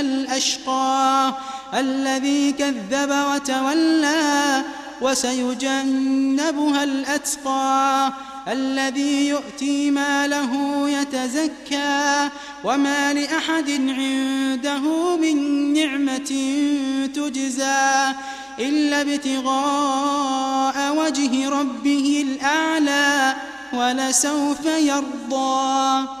الأشقى الذي كذب وتولى وسيجنبها الأتقى الذي يؤتي ماله يتزكى وما لأحد عنده من نعمة تجزى إلا ابتغاء وجه ربه الأعلى ولسوف يرضى